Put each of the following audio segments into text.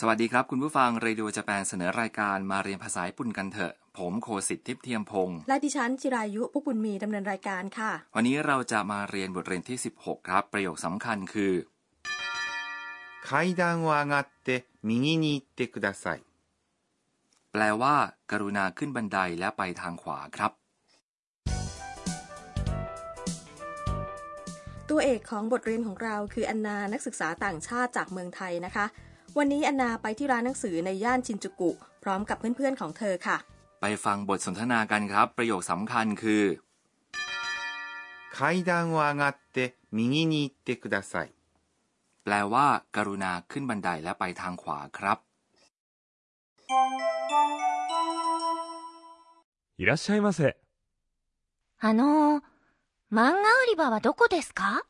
สวัสดีครับ คุณผู้ฟังเรดิโอจะแปลเสนอรายการมาเรียนภาษาญี่ปุ่นกันเถอะ ผมโคสิทธิ์ทิพย์เทียมพงศ์ และดิฉันจิรายุพุกบุญมีดำเนินรายการค่ะ วันนี้เราจะมาเรียนบทเรียนที่ 16 ครับ ประโยคสำคัญคือ 階段を上がって右に行ってください。 แปลว่า กรุณาขึ้นบันไดและไปทางขวาครับ ตัวเอกของบทเรียนของเราคืออันนานักศึกษาต่างชาติจากเมืองไทยนะคะ วันนี้อันนาไปที่ร้านหนังสือในย่านชินจูกุ พร้อมกับเพื่อนๆของเธอค่ะ ไปฟังบทสนทนากันครับ ประโยคสำคัญคือ 階段を上がって右に行ってください。 แปลว่า กรุณาขึ้นบันไดและไปทางขวาครับ いらっしゃいませ。あのー、漫画売り場はどこですか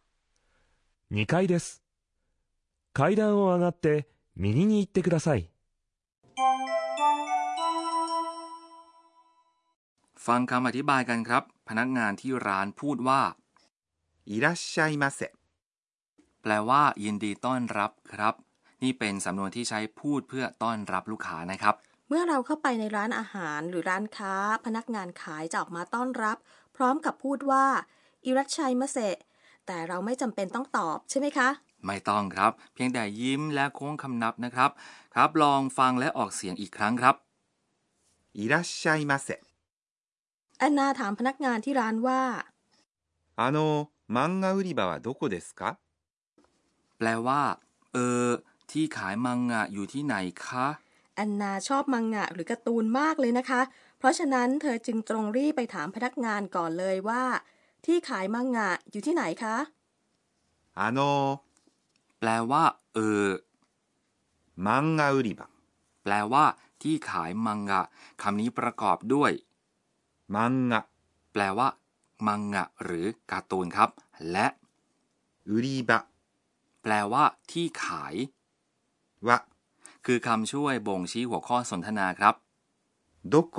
2階です。階段を上がって 右に行ってください。 ฟังคำอธิบายกันครับ พนักงานที่ร้านพูดว่า いらっしゃいませ。 แปลว่า ยินดีต้อนรับครับ นี่เป็นสำนวนที่ใช้พูดเพื่อต้อนรับลูกค้านะครับ เมื่อเราเข้าไปในร้านอาหารหรือร้านค้า พนักงานขายจะออกมาต้อนรับ พร้อมกับพูดว่าอิรัชชัยมะเซะแต่เราไม่จำเป็นต้องตอบใช่ไหมคะ ไม่ต้องครับ เพียงแต่ยิ้มและโค้งคำนับนะครับ ครับ ลองฟังและออกเสียงอีกครั้งครับ いらっしゃいませ。 แอนนาถามพนักงานที่ร้านว่า あの、漫画売り場はどこですか แปลว่า เออ ที่ขายมังงะอยู่ที่ไหนคะ แอนนาชอบมังงะหรือการ์ตูนมากเลยนะคะ เพราะฉะนั้นเธอจึงตรงรีบไปถามพนักงานก่อนเลยว่า ที่ขายมังงะอยู่ที่ไหนคะ あの、 แปลว่า เออมังงะอุริบะแปลว่า ที่ขายมังงะคำนี้ประกอบด้วย มังงะ แปลว่า มังงะ หรือการ์ตูนครับ และอุริบะแปลว่า ที่ขายวะคือคำช่วยบ่งชี้หัวข้อสนทนาครับโดโก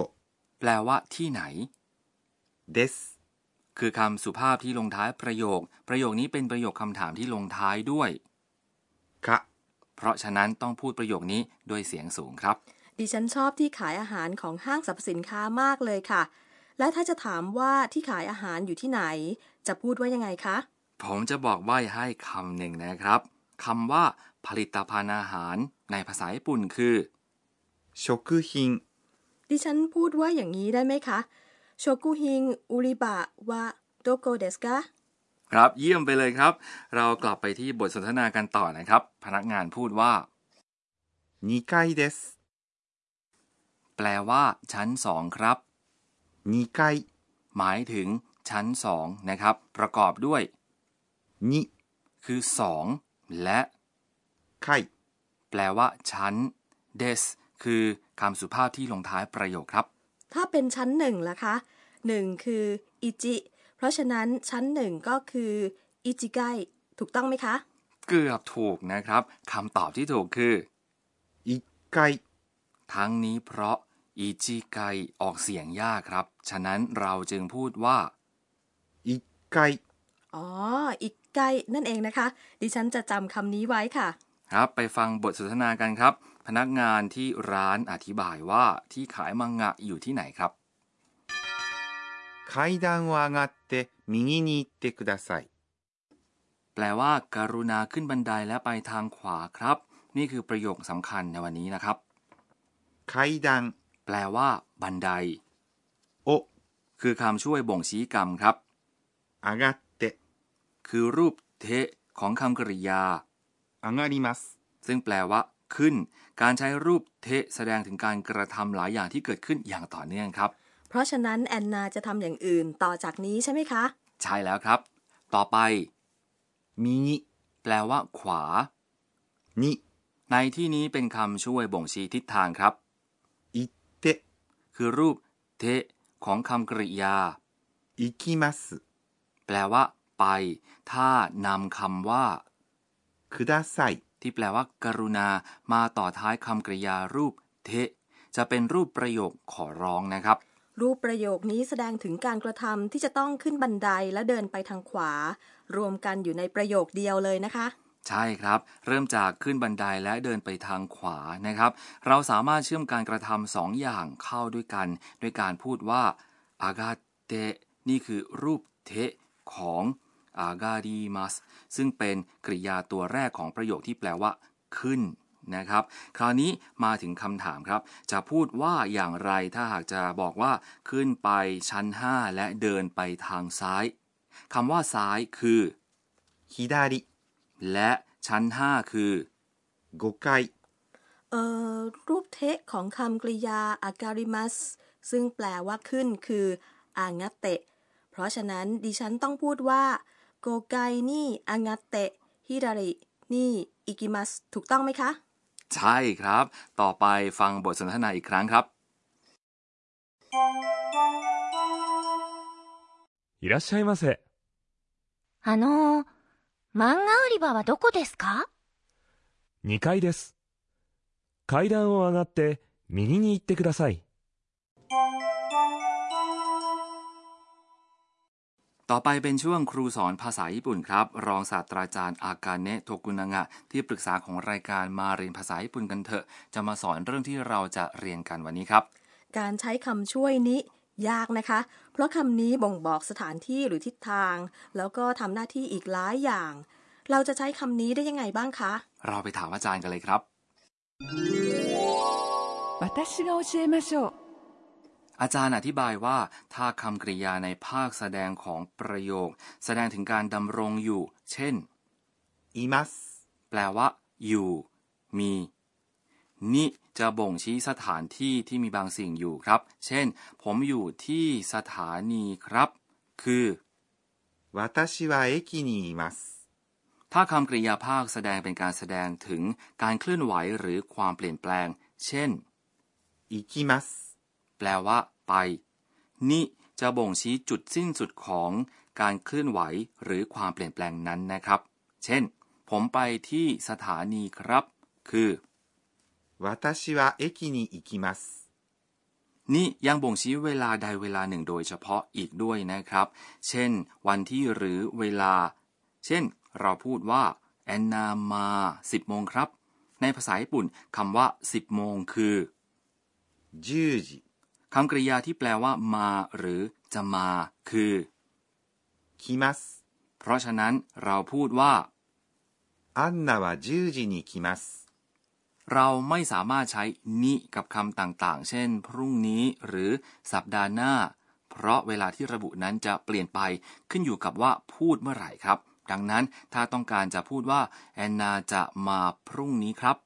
แปลว่า ที่ไหนเดสคือคำสุภาพที่ลงท้ายประโยค ประโยคนี้เป็นประโยคคำถามที่ลงท้ายด้วย ครัเพราะฉะนั้นต้องพูดประโยคนี้ด้วยเสียงสูงครับ ดิฉันชอบที่ขายอาหารของห้างสรรพสินค้ามากเลยค่ะ และถ้าจะถามว่าที่ขายอาหารอยู่ที่ไหน จะพูดว่ายังไงคะ ผมจะบอกใบ้ให้คำหนึ่งนะครับคำว่า ผลิตภัณฑ์อาหารในภาษาญี่ปุ่นคือโชกุฮิงดิฉันพูดว่าอย่างนี้ได้ไหมคะโชกุฮิงอุริบะวะโดโกเดสกะ ครับเยี่ยมไปเลยครับ เรากลับไปที่บทสนทนากันต่อนะครับ พนักงานพูดว่า 2階です。 แปลว่า ชั้นสองครับ 2階、 หมายถึง ชั้นสองนะครับ ประกอบด้วย 2 คือสองและ 階、 แปลว่า ชั้น des คือคำสุภาพที่ลงท้ายประโยคครับ ถ้าเป็นชั้นหนึ่งล่ะคะหนึ่งคืออิจิ เพราะฉะนั้นชั้นหนึ่งก็คืออิจิไกถูกต้องไหมคะ เกือบถูกนะครับคำตอบที่ถูกคือ1階、ทั้งนี้เพราะอิจิไกออกเสียงยากครับ ฉะนั้นเราจึงพูดว่า1階、อ๋ออิกไกนั่นเองนะคะ ดิฉันจะจำคำนี้ไว้ค่ะ ครับไปฟังบทสนทนากันครับ พนักงานที่ร้านอธิบายว่าที่ขายมังงะอยู่ที่ไหนครับ 階段を上がって右に行ってください。 แปลว่า การุณาขึ้นบันไดและไปทางขวาครับ นี่คือประโยคสำคัญในวันนี้นะครับ 階段 แปลว่า บันได を คือคำช่วยบ่งชี้กรรมครับ 上がって คือรูปเทของคำกริยา 上がります。 ซึ่งแปลว่า ขึ้น การใช้รูปเทแสดงถึงการกระทำหลายอย่างที่เกิดขึ้นอย่างต่อเนื่องครับ เพราะฉะนั้นแอนนาจะทำอย่างอื่นต่อจากนี้ใช่ไหมคะ ใช่แล้วครับ ต่อไปมิแปลว่า ขวานิในที่นี้เป็นคำช่วยบ่งชี้ทิศทางครับอิเตคือรูปเทของคำกริยาอิกิมัสแปลว่า ไป ถ้านำคำว่าคุดาไซที่แปลว่า กรุณา มาต่อท้ายคำกริยารูปเท จะเป็นรูปประโยคขอร้องนะครับ รูปประโยคนี้แสดงถึงการกระทำที่จะต้องขึ้นบันไดและเดินไปทางขวา รวมกันอยู่ในประโยคเดียวเลยนะคะ ใช่ครับ เริ่มจากขึ้นบันไดและเดินไปทางขวานะครับ เราสามารถเชื่อมการกระทำสองอย่างเข้าด้วยกัน ด้วยการพูดว่าอากาเตนี่คือรูปเทของอากาดีมัสซึ่งเป็นกริยาตัวแรกของประโยคที่แปลว่า ขึ้น นะครับ คราวนี้มาถึงคำถามครับ จะพูดว่าอย่างไรถ้าหากจะบอกว่าขึ้นไปชั้น 5 และเดินไปทางซ้ายคำว่าซ้ายคือ左、และชั้น 5 คือ5階、เอ่อรูปเทะของคำกริยาอาการิมัสซึ่งแปลว่าขึ้นคืออางาเตะ เพราะฉะนั้นดิฉันต้องพูดว่าโกไกนี่อางาเตะฮิดารินี่อิกิมัสถูกต้องไหมคะ ใช่ครับ ต่อไปฟังบทสนทนาอีกครั้งครับ いらっしゃいませ。あのー、漫画売り場はどこですか2階です。階段を上がって右に行ってください。 ต่อไปเป็นช่วงครูสอนภาษาญี่ปุ่นครับ รองศาสตราจารย์อากาเนะโทกุนางะ ที่ปรึกษาของรายการมาเรียนภาษาญี่ปุ่นกันเถอะ จะมาสอนเรื่องที่เราจะเรียนกันวันนี้ครับ การใช้คำช่วยนี้ยากนะคะ เพราะคำนี้บ่งบอกสถานที่หรือทิศทาง แล้วก็ทำหน้าที่อีกหลายอย่าง เราจะใช้คำนี้ได้ยังไงบ้างคะ เราไปถามอาจารย์กันเลยครับ 私が教えましょう อาจารย์อธิบายว่า ถ้าคำกริยาในภาคแสดงของประโยค แสดงถึงการดำรงอยู่ เช่น います。 แปลว่า อยู่ มี นี่จะบ่งชี้สถานที่ที่มีบางสิ่งอยู่ครับ เช่น ผมอยู่ที่สถานีครับ คือ 私は駅にいます。 ถ้าคำกริยาภาคแสดงเป็นการแสดงถึงการเคลื่อนไหวหรือความเปลี่ยนแปลง เช่น 行きます。 แปลว่า ไป นี่จะบ่งชี้จุดสิ้นสุดของการเคลื่อนไหวหรือความเปลี่ยนแปลงนั้นนะครับ เช่น ผมไปที่สถานีครับ คือ 私は駅に行きます。 นี่ยังบ่งชี้เวลาใดเวลาหนึ่งโดยเฉพาะอีกด้วยนะครับ เช่น วันที่หรือเวลา เช่น เราพูดว่าแอนนามา 10 โมงครับ ในภาษาญี่ปุ่นคำว่า 10 โมงคือ 10時。 คำกริยาที่แปลว่า มา หรือจะมา คือ 来ます。 เพราะฉะนั้นเราพูดว่า アンナは10時に来ます。 เราไม่สามารถใช้นิกับคำต่างๆ เช่น พรุ่งนี้หรือสัปดาห์หน้า เพราะเวลาที่ระบุนั้นจะเปลี่ยนไปขึ้นอยู่กับว่าพูดเมื่อไหร่ครับ ดังนั้นถ้าต้องการจะพูดว่าแอนนาจะมาพรุ่งนี้ครับ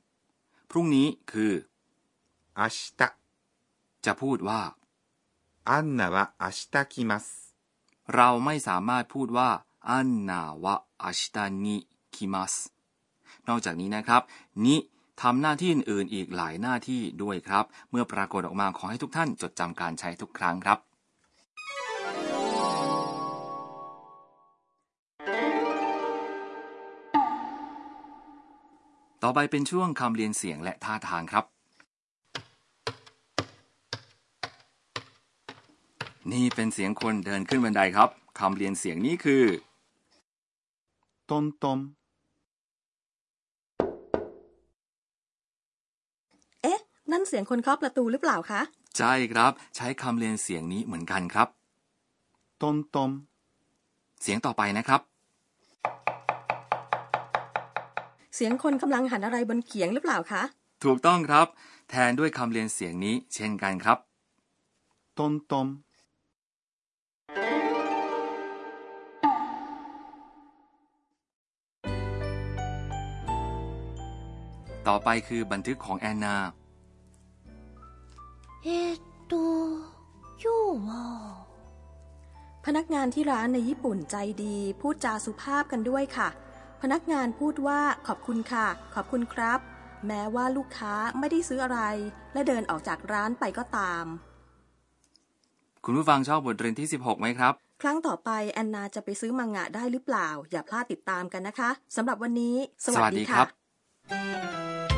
พรุ่งนี้คือ 明日。 จะพูดว่าอันนาวะอาชิตะคิมัสเราไม่สามารถพูดว่าอันนาวะอาชิตะนิคิมัสนอกจากนี้นะครับนิทำหน้าที่อื่นอีกหลายหน้าที่ด้วยครับ เมื่อปรากฏออกมาขอให้ทุกท่านจดจำการใช้ทุกครั้งครับต่อไปเป็นช่วงคำเรียนเสียงและท่าทางครับ นี่เป็นเสียงคนเดินขึ้นบันไดครับคำเรียนเสียงนี้คือตนตมเอ๊ะ นั่นเสียงคนเคาะประตูหรือเปล่าคะ ใช่ครับ ใช้คำเรียนเสียงนี้เหมือนกันครับตนตมเสียงต่อไปนะครับ เสียงคนกำลังหันอะไรบนเขียงหรือเปล่าคะ ถูกต้องครับ แทนด้วยคำเรียนเสียงนี้เช่นกันครับตนตม ต่อไปคือบันทึกของแอนนาเอตูยูวพนักงานที่ร้านในญี่ปุ่นใจดี พูดจาสุภาพกันด้วยค่ะ พนักงานพูดว่าขอบคุณค่ะ ขอบคุณครับ แม้ว่าลูกค้าไม่ได้ซื้ออะไร และเดินออกจากร้านไปก็ตาม คุณผู้ฟังชอบบทเรียนที่ 16 ไหมครับ ครั้งต่อไปแอนนาจะไปซื้อมังงะได้หรือเปล่า อย่าพลาดติดตามกันนะคะสำหรับวันนี้ สวัสดีครับ うん。